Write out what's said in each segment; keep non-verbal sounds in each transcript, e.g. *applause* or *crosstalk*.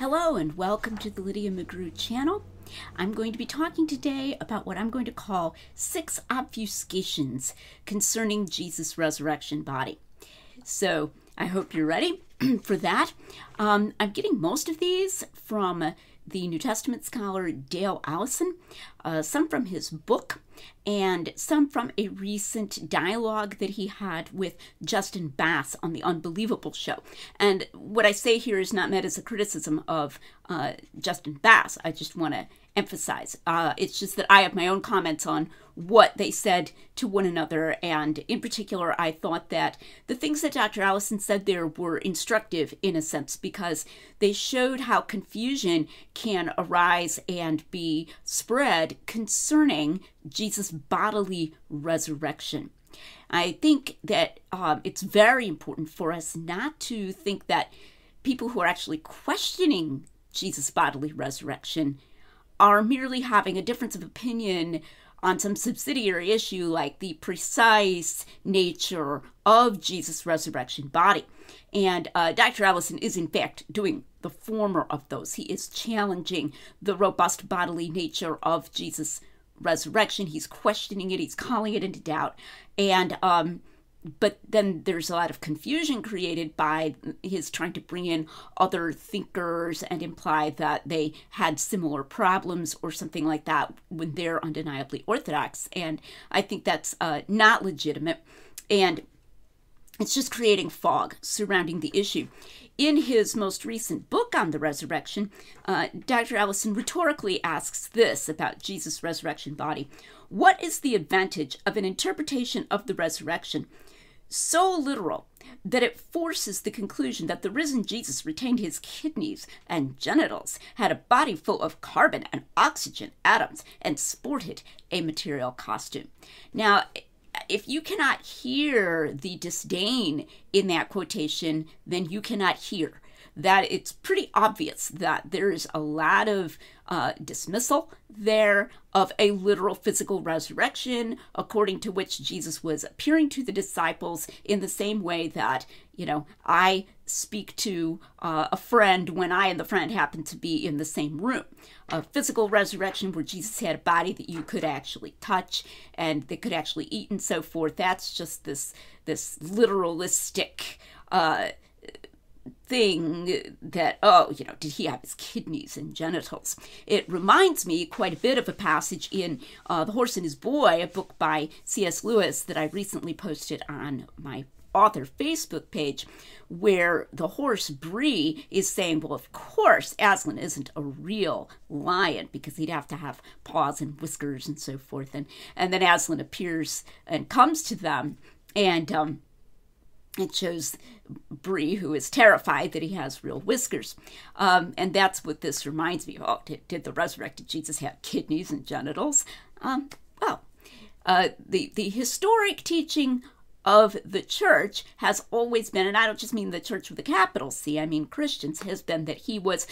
Hello and welcome to the Lydia McGrew channel. I'm going to be talking today about what I'm going to call six obfuscations concerning Jesus' resurrection body. So I hope you're ready *clears throat* for that. Um, I'm getting most of these from the New Testament scholar Dale Allison, uh, some from his book, and some from a recent dialogue that he had with Justin Bass on the Unbelievable show. And what I say here is not meant as a criticism of uh, Justin Bass. I just want to emphasize. Uh, it's just that I have my own comments on what they said to one another. And in particular, I thought that the things that Dr. Allison said there were instructive in a sense because they showed how confusion can arise and be spread concerning Jesus' bodily resurrection. I think that um, it's very important for us not to think that people who are actually questioning Jesus' bodily resurrection are merely having a difference of opinion on some subsidiary issue like the precise nature of Jesus' resurrection body. And uh, Dr. Allison is, in fact, doing the former of those. He is challenging the robust bodily nature of Jesus' resurrection. He's questioning it, he's calling it into doubt. And um, but then there's a lot of confusion created by his trying to bring in other thinkers and imply that they had similar problems or something like that when they're undeniably orthodox. And I think that's uh, not legitimate. And it's just creating fog surrounding the issue. In his most recent book on the resurrection, uh, Dr. Allison rhetorically asks this about Jesus' resurrection body What is the advantage of an interpretation of the resurrection so literal that it forces the conclusion that the risen Jesus retained his kidneys and genitals, had a body full of carbon and oxygen atoms, and sported a material costume. Now, if you cannot hear the disdain in that quotation, then you cannot hear that it's pretty obvious that there's a lot of uh, dismissal there of a literal physical resurrection, according to which Jesus was appearing to the disciples in the same way that, you know, I speak to uh, a friend when I and the friend happen to be in the same room. A physical resurrection where Jesus had a body that you could actually touch and that could actually eat and so forth. That's just this this literalistic uh, thing that, oh, you know, did he have his kidneys and genitals? It reminds me quite a bit of a passage in uh, The Horse and His Boy, a book by C.S. Lewis that I recently posted on my author Facebook page, where the horse Bree is saying, well, of course, Aslan isn't a real lion because he'd have to have paws and whiskers and so forth. And, and then Aslan appears and comes to them and, um, it shows Bree, who is terrified that he has real whiskers. Um, and that's what this reminds me of. Oh, did, did the resurrected Jesus have kidneys and genitals? Um, well, uh, the, the historic teaching of the church has always been, and I don't just mean the church with a capital C, I mean Christians, has been that he was,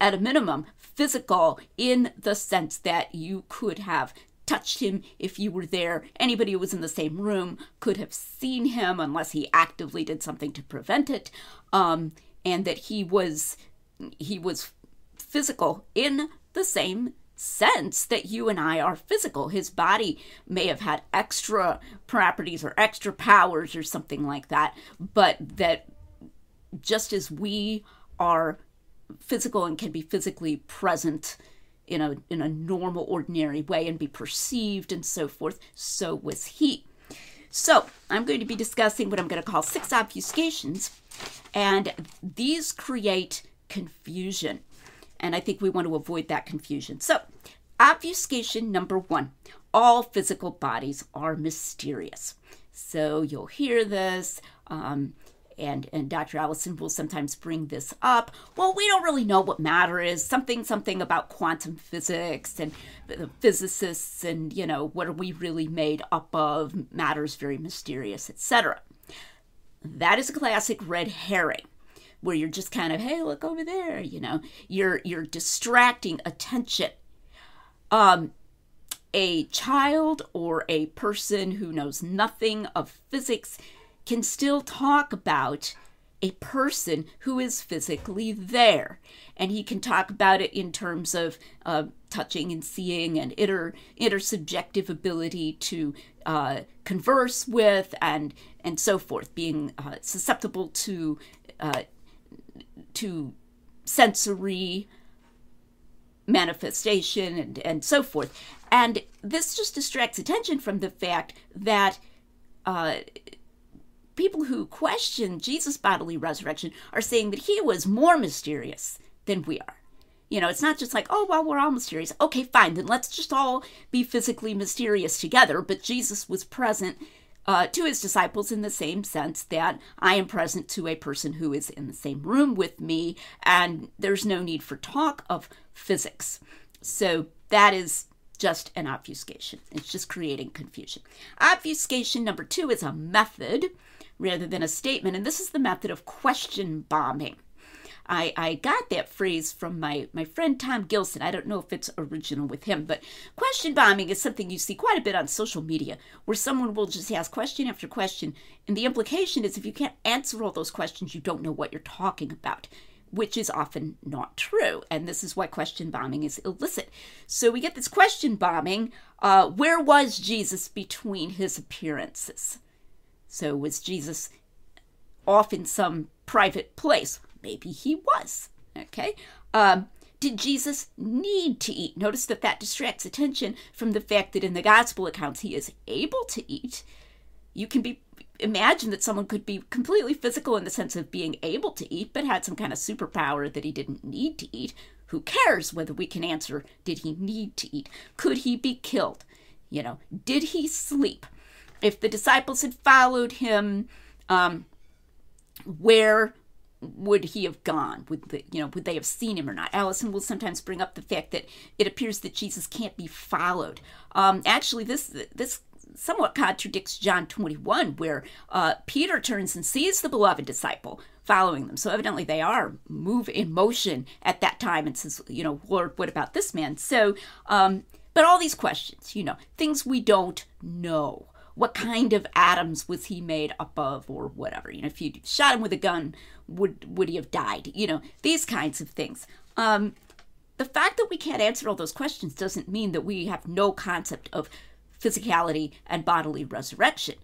at a minimum, physical in the sense that you could have touched him if you were there. Anybody who was in the same room could have seen him unless he actively did something to prevent it. Um, and that he was he was physical in the same sense that you and I are physical. His body may have had extra properties or extra powers or something like that, but that just as we are physical and can be physically present in a in a normal ordinary way and be perceived and so forth so was he. So i'm going to be discussing what i'm going to call six obfuscations and these create confusion. And i think we want to avoid that confusion. So obfuscation number one all physical bodies are mysterious. So you'll hear this um, and and Dr. Allison will sometimes bring this up. Well, we don't really know what matter is. Something something about quantum physics and the physicists and you know what are we really made up of? Matter's very mysterious, etc. That is a classic red herring where you're just kind of hey, look over there, you know. You're you're distracting attention. Um a child or a person who knows nothing of physics can still talk about a person who is physically there. And he can talk about it in terms of uh, touching and seeing and inter intersubjective ability to uh, converse with and and so forth, being uh, susceptible to uh, to sensory manifestation and, and so forth. And this just distracts attention from the fact that uh, people who question Jesus' bodily resurrection are saying that he was more mysterious than we are. You know, it's not just like, oh, well, we're all mysterious. Okay, fine, then let's just all be physically mysterious together. But Jesus was present uh, to his disciples in the same sense that I am present to a person who is in the same room with me, and there's no need for talk of physics. So that is just an obfuscation. It's just creating confusion. Obfuscation number two is a method rather than a statement, and this is the method of question bombing. I, I got that phrase from my, my friend Tom Gilson. I don't know if it's original with him, but question bombing is something you see quite a bit on social media where someone will just ask question after question. And the implication is if you can't answer all those questions, you don't know what you're talking about which is often not true. And this is why question bombing is illicit. So we get this question bombing. Uh, where was Jesus between his appearances? So was Jesus off in some private place? Maybe he was. Okay. Um, did Jesus need to eat? Notice that that distracts attention from the fact that in the gospel accounts he is able to eat. You can be imagine that someone could be completely physical in the sense of being able to eat, but had some kind of superpower that he didn't need to eat. Who cares whether we can answer, did he need to eat? Could he be killed? You know, did he sleep? If the disciples had followed him, um, where would he have gone? Would the, you know would they have seen him or not? Allison will sometimes bring up the fact that it appears that Jesus can't be followed. Um, actually, this this somewhat contradicts John 21, where uh, Peter turns and sees the beloved disciple following them. So evidently they are move in motion at that time and says, you know, Lord, what about this man? So, um, but all these questions, you know, things we don't know what kind of atoms was he made up of or whatever? You know if you shot him with a gun would would he have died? You know these kinds of things. Um, the fact that we can't answer all those questions doesn't mean that we have no concept of physicality and bodily resurrection.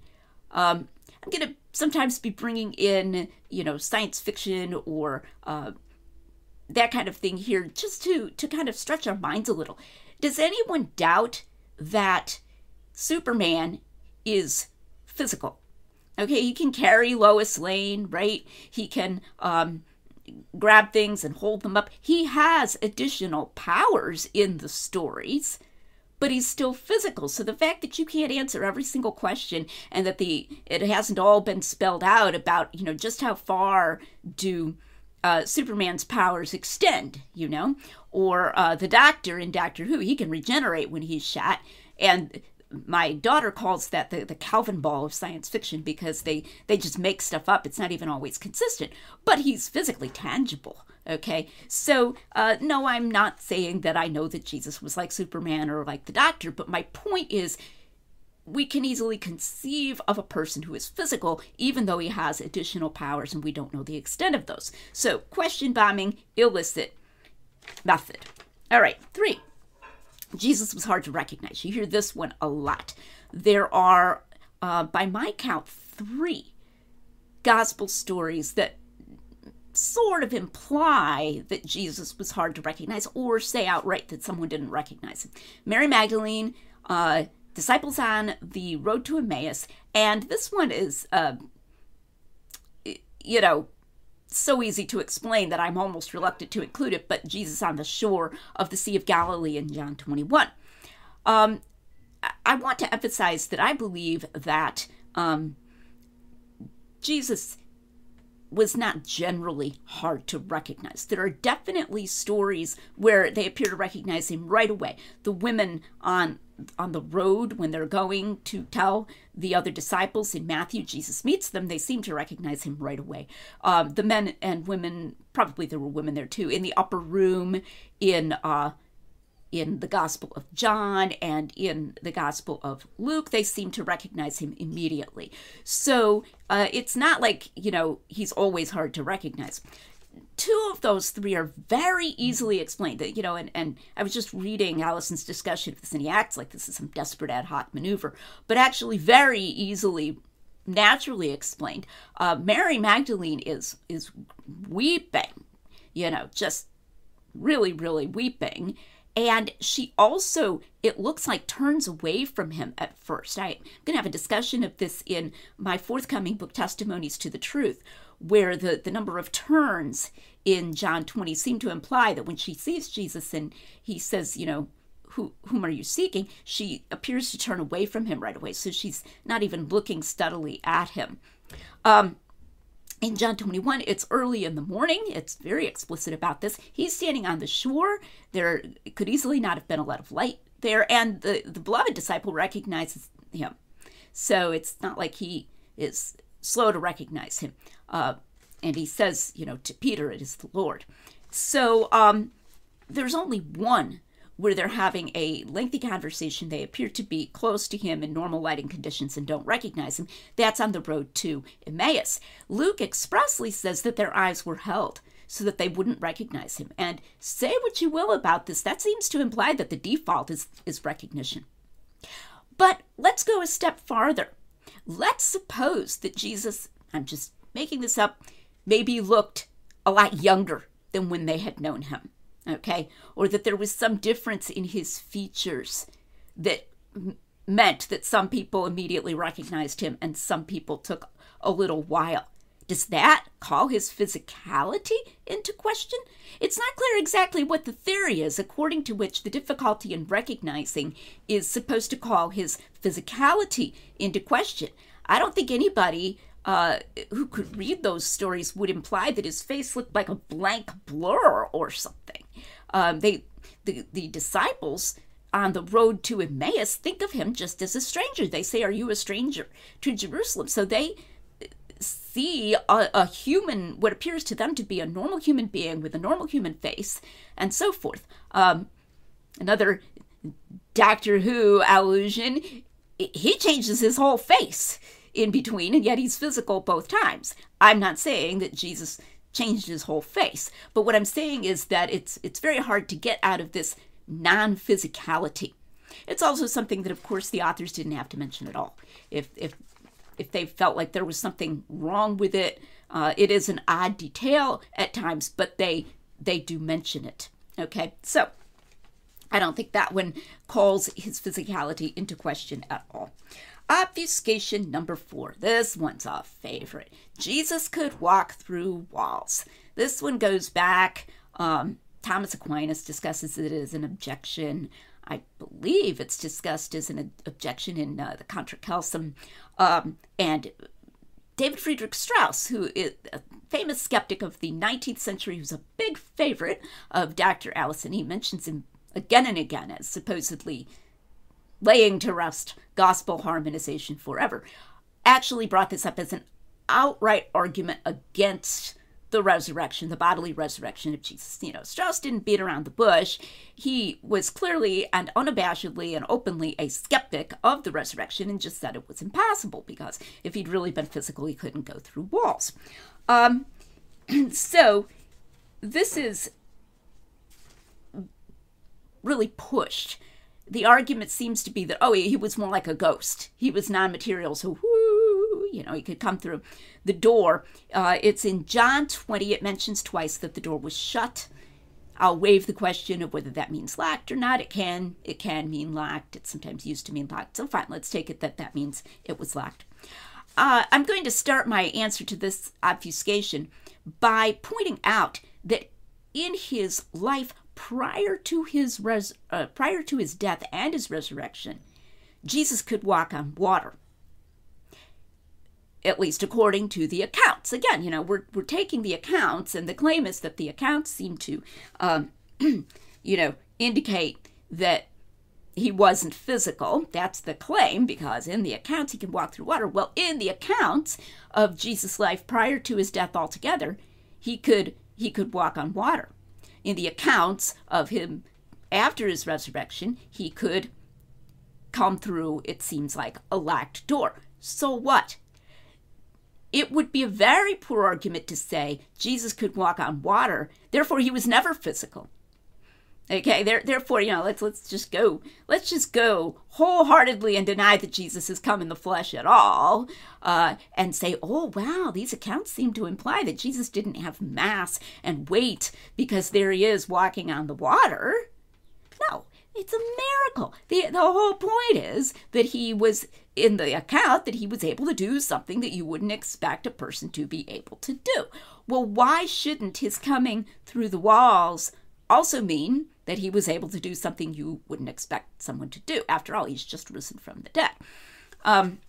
Um, i'm going to sometimes be bringing in you know science fiction or uh, that kind of thing here just to to kind of stretch our minds a little. Does anyone doubt that superman is physical. Okay, he can carry Lois Lane, right? He can um, grab things and hold them up. He has additional powers in the stories, but he's still physical. So the fact that you can't answer every single question and that the it hasn't all been spelled out about you know just how far do uh, Superman's powers extend, you know, or uh, the Doctor in Doctor Who, he can regenerate when he's shot, and my daughter calls that the, the Calvin ball of science fiction because they, they just make stuff up. It's not even always consistent, but he's physically tangible. Okay, so uh, no, I'm not saying that I know that Jesus was like Superman or like the Doctor, but my point is we can easily conceive of a person who is physical, even though he has additional powers and we don't know the extent of those. So, question bombing, illicit method. All right, three. Jesus was hard to recognize. You hear this one a lot. There are, uh, by my count, three gospel stories that sort of imply that Jesus was hard to recognize or say outright that someone didn't recognize him. Mary Magdalene, uh, disciples on the road to Emmaus, and this one is, uh, you know, so easy to explain that I'm almost reluctant to include it, but Jesus on the shore of the Sea of Galilee in John 21. Um, I want to emphasize that I believe that um, Jesus was not generally hard to recognize. There are definitely stories where they appear to recognize him right away. The women on on the road when they're going to tell the other disciples in Matthew, Jesus meets them, they seem to recognize him right away. Um, the men and women, probably there were women there too, in the upper room in uh, in the Gospel of John and in the Gospel of Luke, they seem to recognize him immediately. So uh, it's not like, you know, he's always hard to recognize. Two of those three are very easily explained. That You know, and, and I was just reading Allison's discussion of this, and he acts like this is some desperate ad hoc maneuver, but actually very easily naturally explained. Uh, Mary Magdalene is is weeping, you know, just really, really weeping. And she also, it looks like, turns away from him at first. I'm going to have a discussion of this in my forthcoming book, Testimonies to the Truth, where the, the number of turns in John 20 seem to imply that when she sees Jesus and he says, you know, who, whom are you seeking? She appears to turn away from him right away. So she's not even looking steadily at him. Um, in John 21, it's early in the morning. It's very explicit about this. He's standing on the shore. There could easily not have been a lot of light there, and the, the beloved disciple recognizes him. So it's not like he is slow to recognize him. Uh, and he says, you know, to Peter, it is the Lord. So um, there's only one where they're having a lengthy conversation. They appear to be close to him in normal lighting conditions and don't recognize him. That's on the road to Emmaus. Luke expressly says that their eyes were held so that they wouldn't recognize him. And say what you will about this, that seems to imply that the default is, is recognition. But let's go a step farther. Let's suppose that Jesus, I'm just making this up, maybe looked a lot younger than when they had known him okay? Or that there was some difference in his features that meant that some people immediately recognized him and some people took a little while. Does that call his physicality into question? It's not clear exactly what the theory is, according to which the difficulty in recognizing is supposed to call his physicality into question. I don't think anybody uh, who could read those stories would imply that his face looked like a blank blur or something. Um, they, the, the disciples on the road to Emmaus think of him just as a stranger. They say, Are you a stranger to Jerusalem? So they see a, a, human, what appears to them to be a normal human being with a normal human face, and so forth. Um, another Doctor Who allusion, he changes his whole face in between, and yet he's physical both times. I'm not saying that Jesus changed his whole face. But what I'm saying is that it's it's very hard to get out of this non-physicality. It's also something that of course the authors didn't have to mention at all. If if if they felt like there was something wrong with it, uh, it is an odd detail at times, but they they do mention it. Okay, so I don't think that one calls his physicality into question at all. Obfuscation number four. This one's a favorite. Jesus could walk through walls. This one goes back. Um, Thomas Aquinas discusses it as an objection. I believe it's discussed as an objection in uh, the Contra Celsum. Um, and David Friedrich Strauss, who is a famous skeptic of the 19th century, who's a big favorite of Dr. Allison, he mentions him again and again as supposedly laying to rest gospel harmonization forever, actually brought this up as an outright argument against the resurrection, the bodily resurrection of Jesus. You know, Strauss didn't beat around the bush. He was clearly and unabashedly and openly a skeptic of the resurrection and just said it was impossible because if he'd really been physical, he couldn't go through walls. Um, *clears throat* so this is really pushed the argument seems to be that oh he was more like a ghost. He was non-material so whoo, you know he could come through the door. Uh, it's in john 20 it mentions twice that the door was shut. I'll waive the question of whether that means locked or not. It can it can mean locked. It's sometimes used to mean locked. So fine let's take it that that means it was locked. Uh, i'm going to start my answer to this obfuscation by pointing out that in his life prior to his res- uh, prior to his death and his resurrection, Jesus could walk on water. At least according to the accounts. Again, you know, we're, we're taking the accounts, and the claim is that the accounts seem to, um, *clears throat* you know, indicate that he wasn't physical. That's the claim, because in the accounts he can walk through water. Well, in the accounts of Jesus' life prior to his death altogether, he could he could walk on water in the accounts of him after his resurrection, he could come through, it seems like, a locked door. So what? It would be a very poor argument to say Jesus could walk on water, therefore he was never physical. Okay, there, therefore, you know, let's let's just go, let's just go wholeheartedly and deny that Jesus has come in the flesh at all, uh, and say, oh wow, these accounts seem to imply that Jesus didn't have mass and weight because there he is walking on the water. No, it's a miracle. The, the whole point is that he was in the account that he was able to do something that you wouldn't expect a person to be able to do. Well, why shouldn't his coming through the walls also mean that he was able to do something you wouldn't expect someone to do? After all, he's just risen from the dead. Um,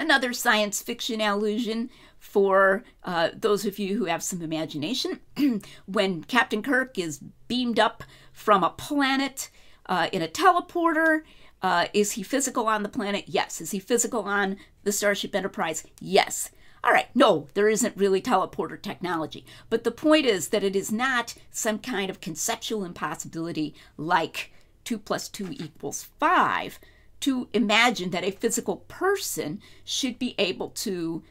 another science fiction allusion for uh, those of you who have some imagination. *clears throat* when Captain Kirk is beamed up from a planet uh, in a teleporter, uh, is he physical on the planet? Yes. Is he physical on the Starship Enterprise? Yes. All right, no, there isn't really teleporter technology. But the point is that it is not some kind of conceptual impossibility like 2 plus 2 equals 5 to imagine that a physical person should be able to,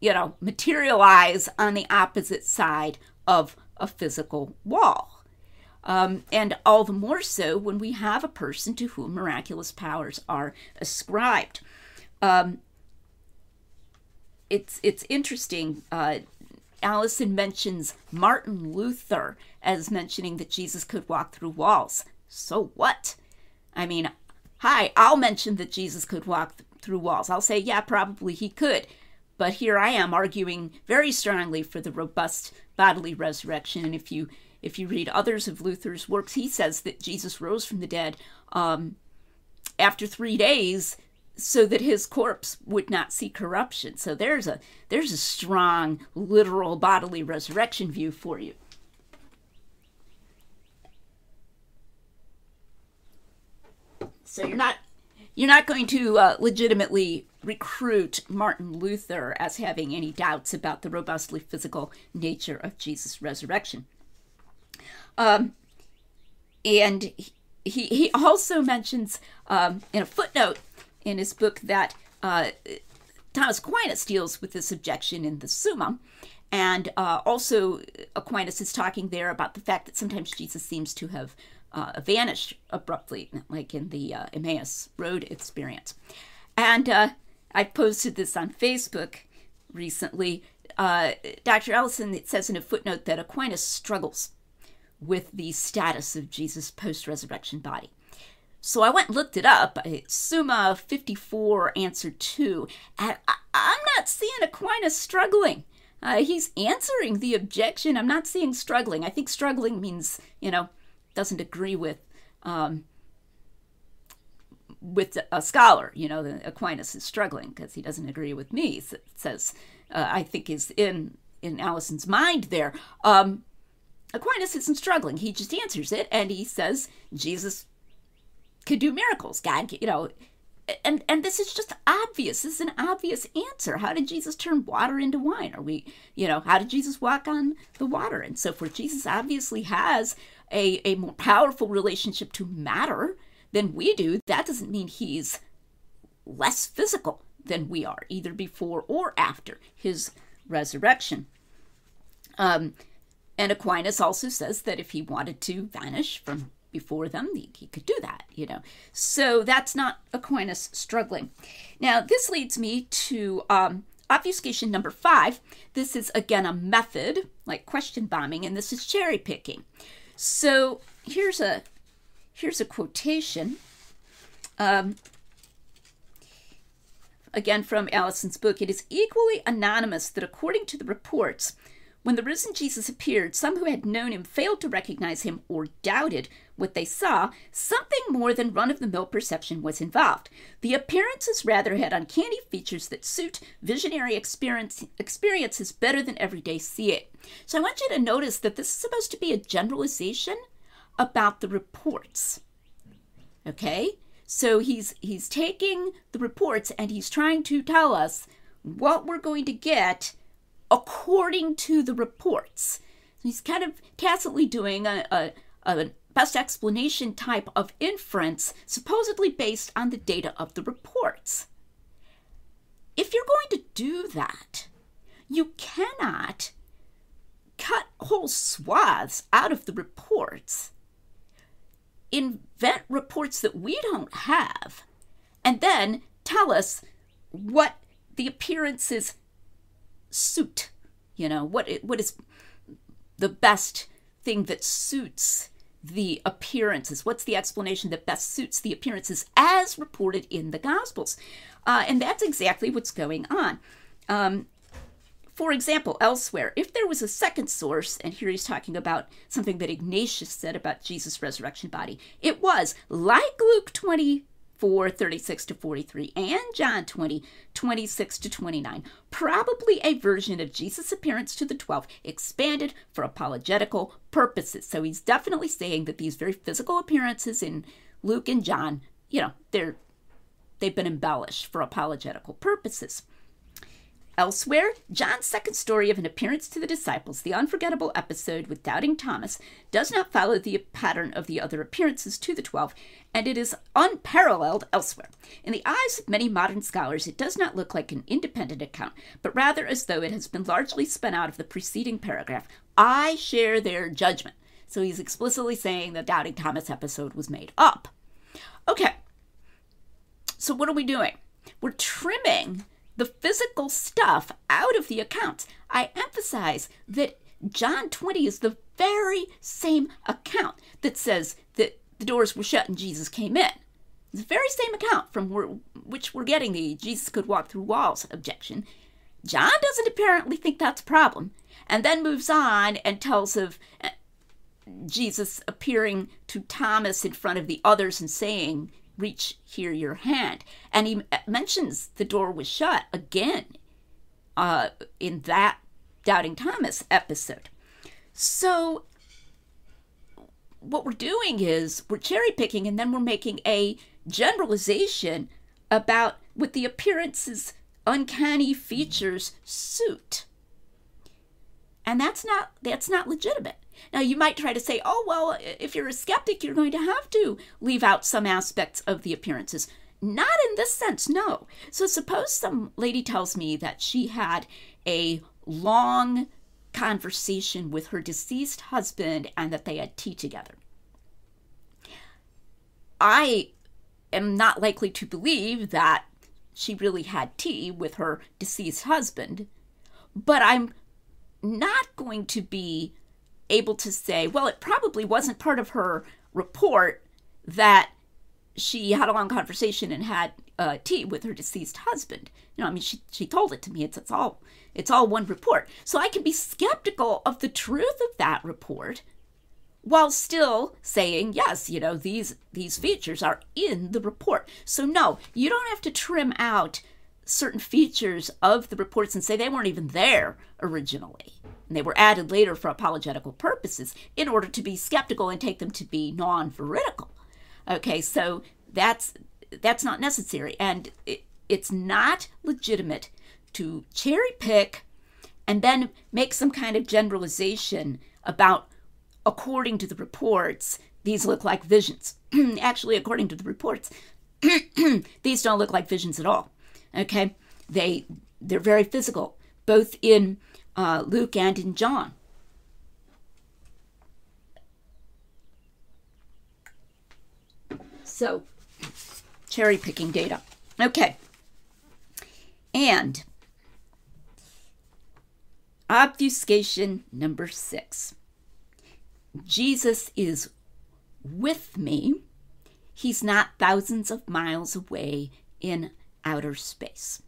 you know, materialize on the opposite side of a physical wall. Um, and all the more so when we have a person to whom miraculous powers are ascribed. Um, it's it's interesting. Uh, Allison mentions Martin Luther as mentioning that Jesus could walk through walls. So what? I mean, hi, I'll mention that Jesus could walk th- through walls. I'll say, yeah, probably he could. But here I am arguing very strongly for the robust bodily resurrection. And if you if you read others of Luther's works, he says that Jesus rose from the dead um, after three days so that his corpse would not see corruption. So there's a there's a strong literal bodily resurrection view for you. So you're not you're not going to uh, legitimately recruit Martin Luther as having any doubts about the robustly physical nature of Jesus' resurrection. Um, and he, he also mentions um, in a footnote in his book that uh, Thomas Aquinas deals with this objection in the Summa. And uh, also, Aquinas is talking there about the fact that sometimes Jesus seems to have uh, vanished abruptly, like in the uh, Emmaus Road experience. And uh, I posted this on Facebook recently. Uh, Dr. Allison it says in a footnote that Aquinas struggles with the status of Jesus' post resurrection body. So I went and looked it up. Summa 54, answer 2. And I, am not seeing Aquinas struggling. Uh, he's answering the objection. I'm not seeing struggling. I think struggling means, you know, doesn't agree with um, with a scholar. You know, Aquinas is struggling because he doesn't agree with me. Says, uh, I think is in in Allison's mind there. Um, Aquinas isn't struggling. He just answers it and he says Jesus could do miracles. God, you know, and and this is just obvious. This is an obvious answer. How did Jesus turn water into wine? Are we, you know, how did Jesus walk on the water and so forth? Jesus obviously has a a more powerful relationship to matter than we do. That doesn't mean he's less physical than we are, either before or after his resurrection. Um, and Aquinas also says that if he wanted to vanish from before them, he, could do that, you know. So that's not Aquinas struggling. Now, this leads me to um, obfuscation number five. This is again a method like question bombing, and this is cherry picking. So here's a here's a quotation. Um, again from Allison's book, it is equally anonymous that according to the reports, when the risen Jesus appeared, some who had known him failed to recognize him or doubted what they saw. Something more than run of the mill perception was involved. The appearances rather had uncanny features that suit visionary experience, experiences better than everyday see it. So I want you to notice that this is supposed to be a generalization about the reports. Okay? So he's he's taking the reports and he's trying to tell us what we're going to get according to the reports. He's kind of tacitly doing a, a, a best explanation type of inference, supposedly based on the data of the reports. If you're going to do that, you cannot cut whole swaths out of the reports, invent reports that we don't have, and then tell us what the appearances suit. You know, what, what is the best thing that suits the appearances? What's the explanation that best suits the appearances as reported in the Gospels? Uh, and that's exactly what's going on. Um, for example, elsewhere, if there was a second source, and here he's talking about something that Ignatius said about Jesus' resurrection body, it was like Luke 24, 36 to 43, and John 20, 26 to 29, probably a version of Jesus' appearance to the 12 expanded for apologetical purposes. So he's definitely saying that these very physical appearances in Luke and John, you know, they're they've been embellished for apologetical purposes. Elsewhere, John's second story of an appearance to the disciples, the unforgettable episode with Doubting Thomas, does not follow the pattern of the other appearances to the twelve, and it is unparalleled elsewhere. In the eyes of many modern scholars, it does not look like an independent account, but rather as though it has been largely spun out of the preceding paragraph. I share their judgment. So he's explicitly saying the Doubting Thomas episode was made up. Okay, so what are we doing? We're trimming the physical stuff out of the accounts. I emphasize that John 20 is the very same account that says that the doors were shut and Jesus came in. It's the very same account from which we're getting the Jesus could walk through walls objection. John doesn't apparently think that's a problem, and then moves on and tells of uh, Jesus appearing to Thomas in front of the others and saying, reach here your hand. And he mentions the door was shut again uh, in that Doubting Thomas episode. So, what we're doing is we're cherry picking and then we're making a generalization about what the appearance's uncanny features suit. And that's not that's not legitimate. Now, you might try to say, oh, well, if you're a skeptic, you're going to have to leave out some aspects of the appearances. Not in this sense, no. So, suppose some lady tells me that she had a long conversation with her deceased husband and that they had tea together. I am not likely to believe that she really had tea with her deceased husband, but I'm not going to be able to say, well, it probably wasn't part of her report that she had a long conversation and had uh, tea with her deceased husband. You know, I mean, she she told it to me. It's it's all it's all one report. So I can be skeptical of the truth of that report, while still saying yes. You know, these these features are in the report. So no, you don't have to trim out certain features of the reports and say they weren't even there originally and they were added later for apologetical purposes in order to be skeptical and take them to be non-veridical. Okay, so that's that's not necessary, and it, it's not legitimate to cherry pick and then make some kind of generalization about according to the reports these look like visions. *clears throat* Actually, according to the reports, *clears throat* these don't look like visions at all. Okay, they they're very physical, both in uh, Luke and in John. So, cherry picking data. Okay. And obfuscation number six Jesus is with me. He's not thousands of miles away in outer space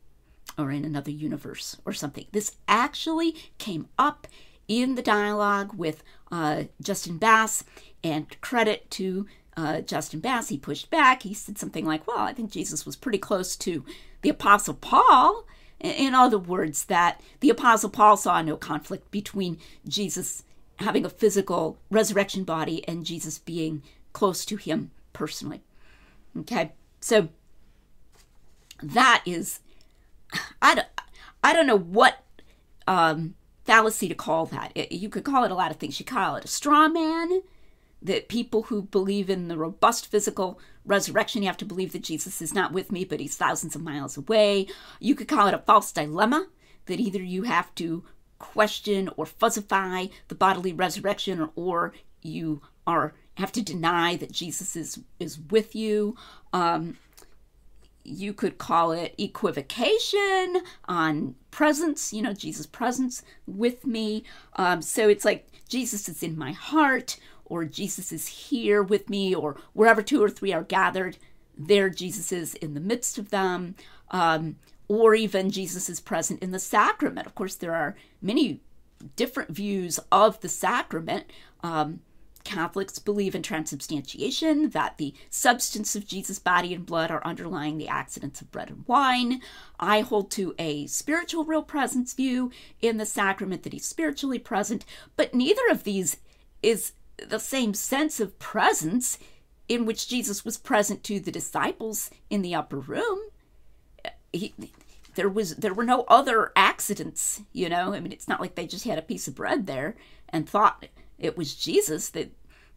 or in another universe or something. This actually came up in the dialogue with uh, Justin Bass, and credit to uh, Justin Bass, he pushed back. He said something like, Well, I think Jesus was pretty close to the Apostle Paul. In other words, that the Apostle Paul saw no conflict between Jesus having a physical resurrection body and Jesus being close to him personally. Okay, so that is I don't, I don't know what um, fallacy to call that. It, you could call it a lot of things. You call it a straw man. that people who believe in the robust physical resurrection, you have to believe that Jesus is not with me, but he's thousands of miles away. You could call it a false dilemma that either you have to question or fuzzify the bodily resurrection or, or you are have to deny that Jesus is is with you. Um, you could call it equivocation on presence, you know, Jesus' presence with me. Um, so it's like Jesus is in my heart, or Jesus is here with me, or wherever two or three are gathered, there Jesus is in the midst of them. Um, or even Jesus is present in the sacrament. Of course, there are many different views of the sacrament. Um, Catholics believe in transubstantiation, that the substance of Jesus' body and blood are underlying the accidents of bread and wine. I hold to a spiritual real presence view in the sacrament that he's spiritually present, but neither of these is the same sense of presence in which Jesus was present to the disciples in the upper room. He, there was there were no other accidents, you know. I mean, it's not like they just had a piece of bread there and thought it was Jesus that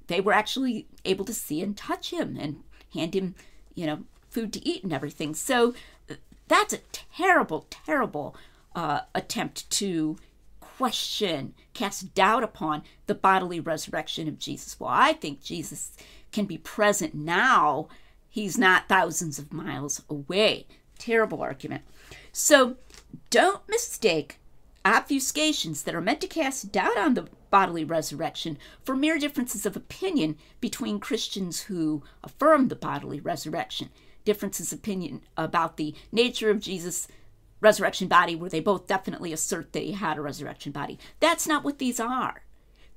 they were actually able to see and touch him and hand him, you know, food to eat and everything. So that's a terrible, terrible uh, attempt to question, cast doubt upon the bodily resurrection of Jesus. Well, I think Jesus can be present now. He's not thousands of miles away. Terrible argument. So don't mistake obfuscations that are meant to cast doubt on the bodily resurrection for mere differences of opinion between Christians who affirm the bodily resurrection, differences of opinion about the nature of Jesus' resurrection body, where they both definitely assert that he had a resurrection body. That's not what these are.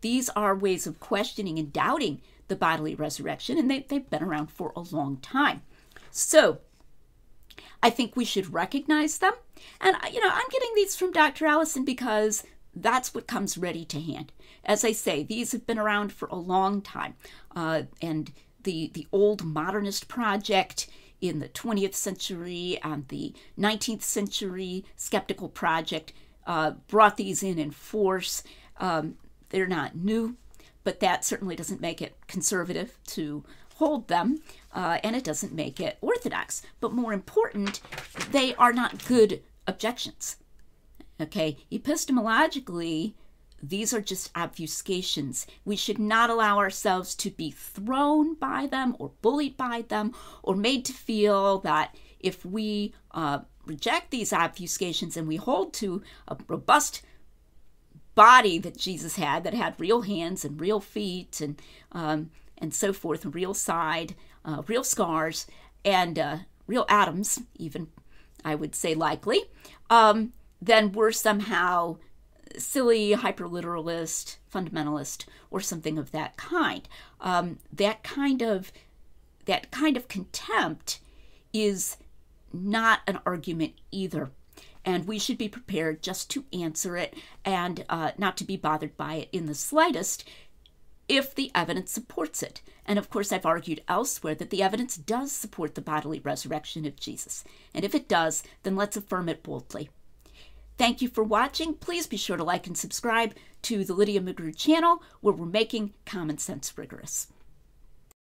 These are ways of questioning and doubting the bodily resurrection, and they, they've been around for a long time. So, I think we should recognize them. And, you know, I'm getting these from Dr. Allison because that's what comes ready to hand. As I say, these have been around for a long time. Uh, and the, the old modernist project in the 20th century and the 19th century skeptical project uh, brought these in in force. Um, they're not new, but that certainly doesn't make it conservative to hold them, uh, and it doesn't make it orthodox. But more important, they are not good objections. Okay, epistemologically, these are just obfuscations. We should not allow ourselves to be thrown by them or bullied by them or made to feel that if we uh, reject these obfuscations and we hold to a robust body that Jesus had, that had real hands and real feet and um, and so forth, and real side, uh, real scars, and uh, real atoms, even I would say likely, um, then we're somehow silly hyperliteralist, fundamentalist, or something of that kind. Um, that kind of that kind of contempt is not an argument either. And we should be prepared just to answer it and uh, not to be bothered by it in the slightest if the evidence supports it. And of course, I've argued elsewhere that the evidence does support the bodily resurrection of Jesus. And if it does, then let's affirm it boldly. Thank you for watching. Please be sure to like and subscribe to the Lydia McGrew channel where we're making common sense rigorous.